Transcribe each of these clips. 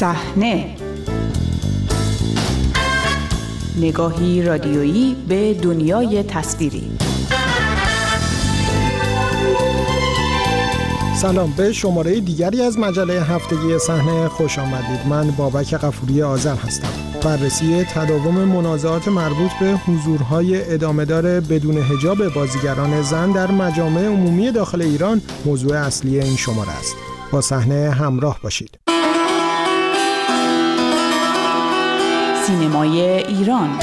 صحنه. نگاهی رادیویی به دنیای تصویری. سلام به شماره دیگری از مجله هفتگی صحنه خوش آمدید. من بابک قفوری آذر هستم. بررسی تداوم منازعات مربوط به حضورهای ادامهدار بدون هجاب بازیگران زن در مجامع عمومی داخل ایران موضوع اصلی این شماره است. با صحنه همراه باشید. سینمای ایران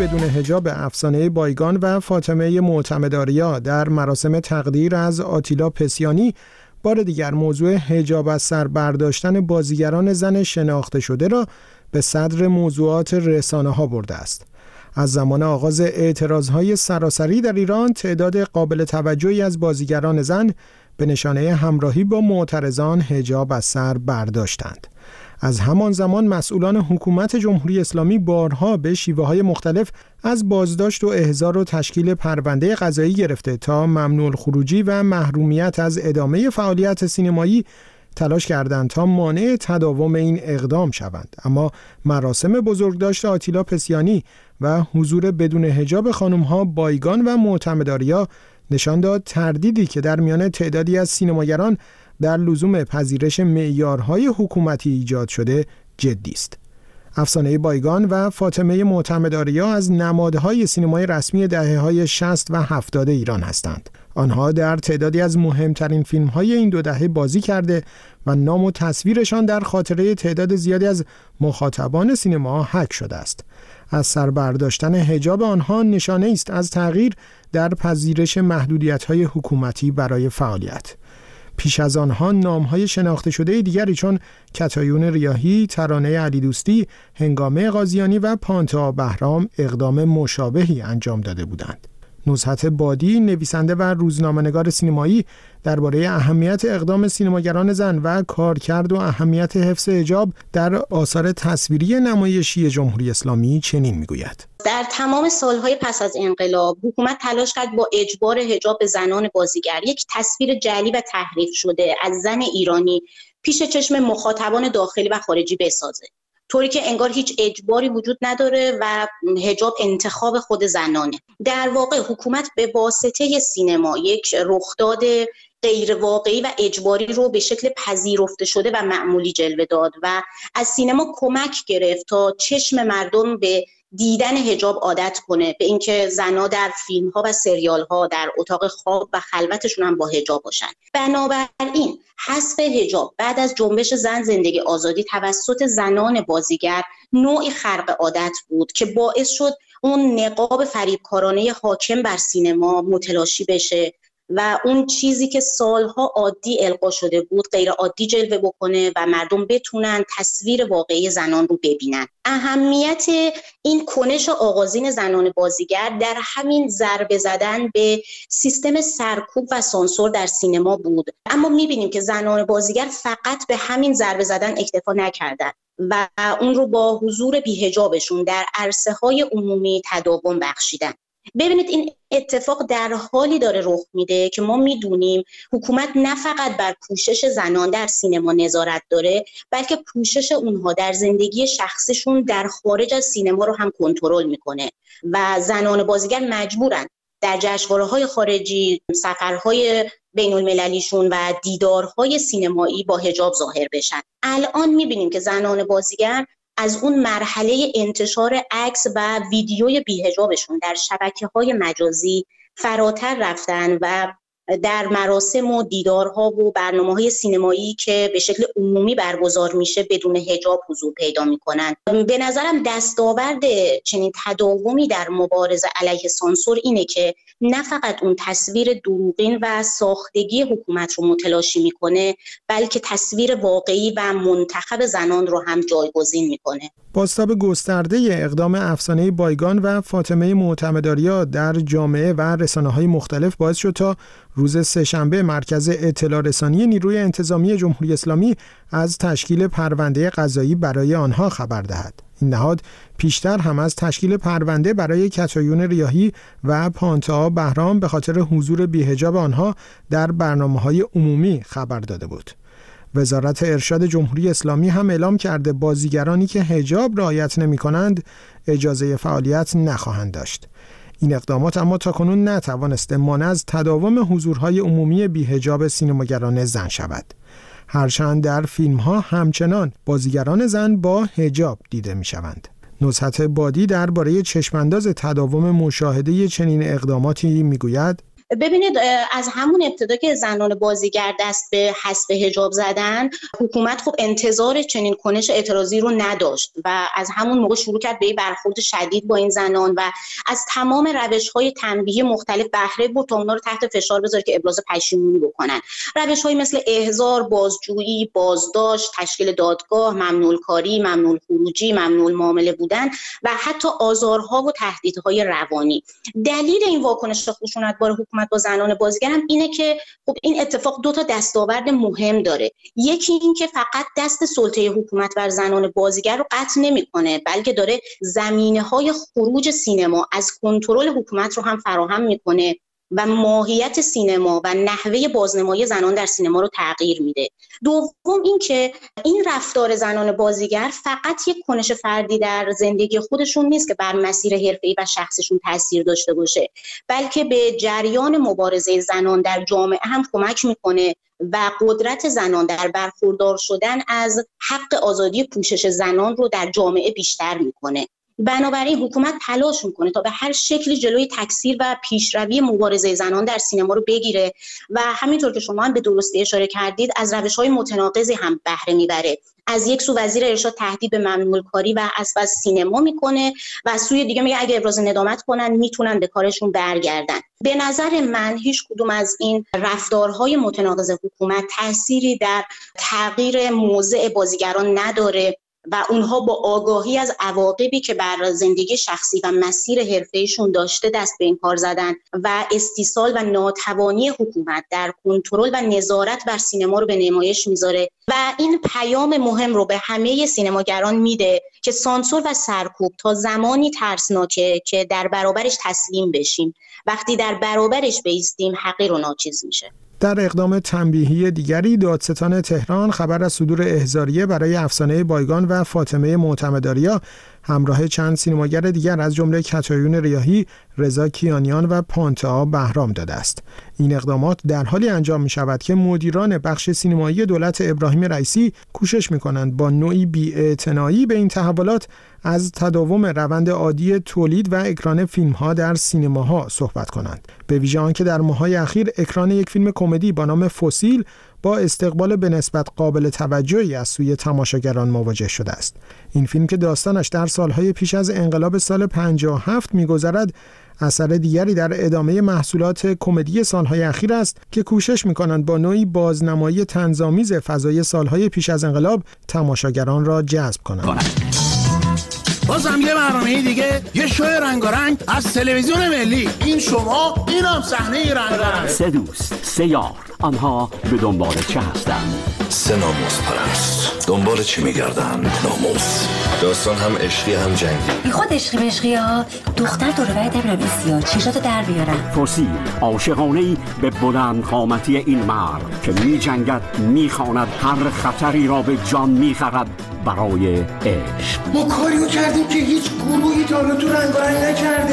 بدون هجاب افسانه بایگان و فاطمه معتمداریا در مراسم تقدیر از آتیلا پسیانی بار دیگر موضوع هجاب از سر برداشتن بازیگران زن شناخته شده را به صدر موضوعات رسانه ها برده است. از زمان آغاز اعتراضهای سراسری در ایران تعداد قابل توجهی از بازیگران زن به نشانه همراهی با معترضان هجاب از سر برداشتند. از همان زمان مسئولان حکومت جمهوری اسلامی بارها به شیوه های مختلف از بازداشت و احضار و تشکیل پرونده قضایی گرفته تا ممنوع خروجی و محرومیت از ادامه فعالیت سینمایی تلاش کردند تا مانع تداوم این اقدام شوند اما مراسم بزرگداشت آتیلا پسیانی و حضور بدون هجاب خانم ها بایگان و معتمداریا نشان داد تردیدی که در میان تعدادی از سینماگران در لزوم پذیرش معیارهای حکومتی ایجاد شده جدی است. افسانه بایگان و فاطمه معتمداریا از نمادهای سینمای رسمی دهه های 60 و 70 ایران هستند. آنها در تعدادی از مهمترین فیلم های این دو دهه بازی کرده و نام و تصویرشان در خاطره تعداد زیادی از مخاطبان سینما حک شده است. از سر برداشتن حجاب آنها نشانه است از تغییر در پذیرش محدودیت های حکومتی برای فعالیت. پیش از آنها نامهای شناخته شده دیگری چون کتایون ریاهی، ترانه علی دوستی، هنگامه قاضیانی و پانتا بهرام اقدام مشابهی انجام داده بودند. نزهت بادی نویسنده و روزنامه‌نگار سینمایی درباره اهمیت اقدام سینماگران زن و کارکرد و اهمیت حفظ حجاب در آثار تصویری نمایشی جمهوری اسلامی چنین می‌گوید. در تمام سالهای پس از انقلاب حکومت تلاش کرد با اجبار حجاب زنان بازیگر یک تصویر جلی و تحریف شده از زن ایرانی پیش چشم مخاطبان داخلی و خارجی بسازه. طوری که انگار هیچ اجباری وجود نداره و هجاب انتخاب خود زنانه. در واقع حکومت به واسطه سینما یک رخداد غیر واقعی و اجباری رو به شکل پذیرفته شده و معمولی جلوه داد و از سینما کمک گرفت تا چشم مردم به دیدن هجاب عادت کنه به اینکه زنها در فیلم ها و سریال ها در اتاق خواب و خلوتشون هم با هجاب باشن. بنابراین حذف هجاب بعد از جنبش زن زندگی آزادی توسط زنان بازیگر نوعی خرق عادت بود که باعث شد اون نقاب فریبکارانه حاکم بر سینما متلاشی بشه. و اون چیزی که سالها عادی القا شده بود غیر عادی جلوه بکنه و مردم بتونن تصویر واقعی زنان رو ببینن. اهمیت این کنش آغازین زنان بازیگر در همین ضربه زدن به سیستم سرکوب و سانسور در سینما بود. اما می‌بینیم که زنان بازیگر فقط به همین ضربه زدن اکتفا نکردن و اون رو با حضور بیهجابشون در عرصه های عمومی تداوم بخشیدن. ببینید این اتفاق در حالی داره رخ میده که ما می‌دونیم حکومت نه فقط بر پوشش زنان در سینما نظارت داره بلکه پوشش اونها در زندگی شخصشون در خارج از سینما رو هم کنترل می‌کنه و زنان بازیگر مجبورن در جشنواره های خارجی سفرهای بین المللیشون و دیدارهای سینمایی با هجاب ظاهر بشن. الان می‌بینیم که زنان بازیگر از اون مرحله انتشار عکس و ویدیوی بیهجابشون در شبکه های مجازی فراتر رفتن و در مراسم و دیدارها و برنامه های سینمایی که به شکل عمومی برگزار میشه بدون هجاب حضور پیدا می‌کنن. به نظرم دستاورد چنین تداومی در مبارزه علیه سانسور اینه که نه فقط اون تصویر دروغین و ساختگی حکومت رو متلاشی می‌کنه بلکه تصویر واقعی و منتخب زنان رو هم جایگزین می‌کنه. باستاب گسترده اقدام افسانه بایگان و فاطمه معتمداریا در جامعه و رسانه های مختلف باعث شد تا روز سهشنبه مرکز اطلاع رسانی نیروی انتظامی جمهوری اسلامی از تشکیل پرونده قضایی برای آنها خبر دهد. این نهاد پیشتر هم از تشکیل پرونده برای کچایون ریاهی و پانتا بهرام به خاطر حضور بیهجاب آنها در برنامه های عمومی خبر داده بود. وزارت ارشاد جمهوری اسلامی هم اعلام کرده بازیگرانی که هجاب رعایت نمی کنند اجازه فعالیت نخواهند داشت. این اقدامات اما تاکنون نتوانسته مانع از تداوم حضورهای عمومی بیهجاب سینماگران زن شود. هرچند در فیلم ها همچنان بازیگران زن با هجاب دیده می شوند. نزحت بادی درباره چشمانداز تداوم مشاهده چنین اقداماتی می‌گوید ببینید از همون ابتدا که زنان بازیگر دست به حسب هجاب زدن حکومت خب انتظار چنین کنش اعتراضی رو نداشت و از همون موقع شروع کرد به برخورد شدید با این زنان و از تمام روش های تنبیهی مختلف بهره برد تا اونا رو تحت فشار بذاره که ابراز پشیمونی بکنن. روش های مثل احضار بازجویی بازداشت تشکیل دادگاه ممنوع کاری ممنوع خروجی ممنوع معامله بودن و حتی آزارها و تهدیدهای روانی. دلیل این واکنش خشونتبار حکومت حکومت با زنان بازیگر هم اینه که خب این اتفاق دو تا دستاورد مهم داره. یکی این که فقط دست سلطه حکومت بر زنان بازیگر رو قطع نمی‌کنه بلکه داره زمینه های خروج سینما از کنترل حکومت رو هم فراهم می‌کنه. و ماهیت سینما و نحوه بازنمایی زنان در سینما رو تغییر میده. دوم اینکه این رفتار زنان بازیگر فقط یک کنش فردی در زندگی خودشون نیست که بر مسیر حرفه‌ای و شخصشون تاثیر داشته باشه بلکه به جریان مبارزه زنان در جامعه هم کمک می‌کنه و قدرت زنان در برخوردار شدن از حق آزادی پوشش زنان رو در جامعه بیشتر می‌کنه. بنابراین حکومت تلاش می‌کنه تا به هر شکلی جلوی تکثیر و پیشروی مبارزه زنان در سینما رو بگیره و همینطور که شما هم به درستی اشاره کردید از روش های متناقضی هم بهره می‌بره. از یک سو وزیر ارشاد تهدید به ممنوع کاری و از بس سینما می‌کنه و سوی دیگه میگه اگه ابراز ندامت کنن می‌تونن به کارشون برگردن. به نظر من هیچ کدوم از این رفتارهای متناقض حکومت تأثیری در تغییر موضع بازیگران نداره. و اونها با آگاهی از عواقبی که بر زندگی شخصی و مسیر حرفهشون داشته دست به این کار زدن و استیصال و ناتوانی حکومت در کنترل و نظارت بر سینما رو به نمایش می‌ذاره و این پیام مهم رو به همه سینماگران میده که سانسور و سرکوب تا زمانی ترسناکه که در برابرش تسلیم بشیم. وقتی در برابرش بیستیم حقیر و ناچیز میشه. در اقدام تنبیهی دیگری دادستان تهران خبر از صدور احزاریه برای افسانه بایگان و فاطمه معتمداریا همراه چند سینماگر دیگر از جمله کتایون ریاهی، رضا کیانیان و پانتا بهرام داده است. این اقدامات در حالی انجام می شود که مدیران بخش سینمایی دولت ابراهیم رئیسی کوشش می کنند با نوعی بی‌اعتنایی به این تحولات از تداوم روند عادی تولید و اکران فیلم ها در سینماها صحبت کنند. به ویژه آنکه در ماهای اخیر اکران یک فیلم کمدی با نام فسیل با استقبال به نسبت قابل توجهی از سوی تماشاگران مواجه شده است. این فیلم که داستانش در سالهای پیش از انقلاب سال 57 میگذرد اثر دیگری در ادامه محصولات کمدی سالهای اخیر است که کوشش می‌کنند با نوعی بازنمایی تنظامیز فضای سالهای پیش از انقلاب تماشاگران را جذب کنند. بازم یه برنامه دیگه یه شوی رنگارنگ از تلویزیون ملی. این شما این هم صحنه رنگارنگ. سه دوست سه یار آنها به دنبال چه هستند؟ سه ناموس پرست. دنبال چی میگردن ناموس. داستان هم عشقی هم جنگی. بی خود عشقی مشقی ها دختر دور باید نمیرم سیاه چیشاتو در بیارم. فوسی عاشقانه ای به بلند قامتی این مرد که می جنگد می خاند هر خطری را به جان می خرد برای عشق. ما کاریو کردیم که هیچ گروهی تا تو نکرده دیگه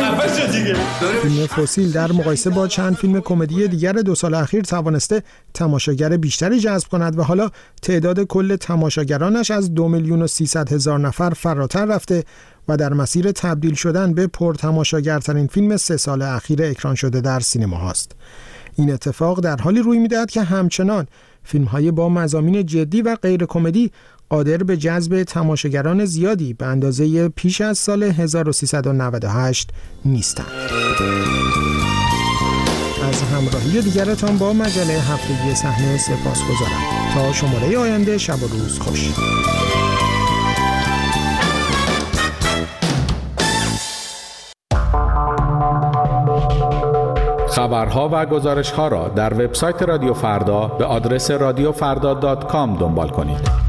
فیلم فسیل در مقایسه با چند فیلم کمدی دیگر دو سال اخیر توانسته تماشاگر بیشتری جذب کند و حالا تعداد کل تماشاگرانش از دو میلیون و سیصد هزار نفر فراتر رفته و در مسیر تبدیل شدن به پرتماشاگرترین فیلم سه سال اخیر اکران شده در سینما هاست. این اتفاق در حالی روی می‌دهد که همچنان فیلم های با مزامین جدی و غیر کمدی قادر به جذب تماشاگران زیادی به اندازه پیش از سال 1398 نیستند. از همراهی دیگرتان با مجله هفتگی صحنه سپاس گذارم تا شماره آینده شب و روز خوش خبرها و گزارش ها را در وبسایت رادیو فردا به آدرس رادیوفردا.com دنبال کنید.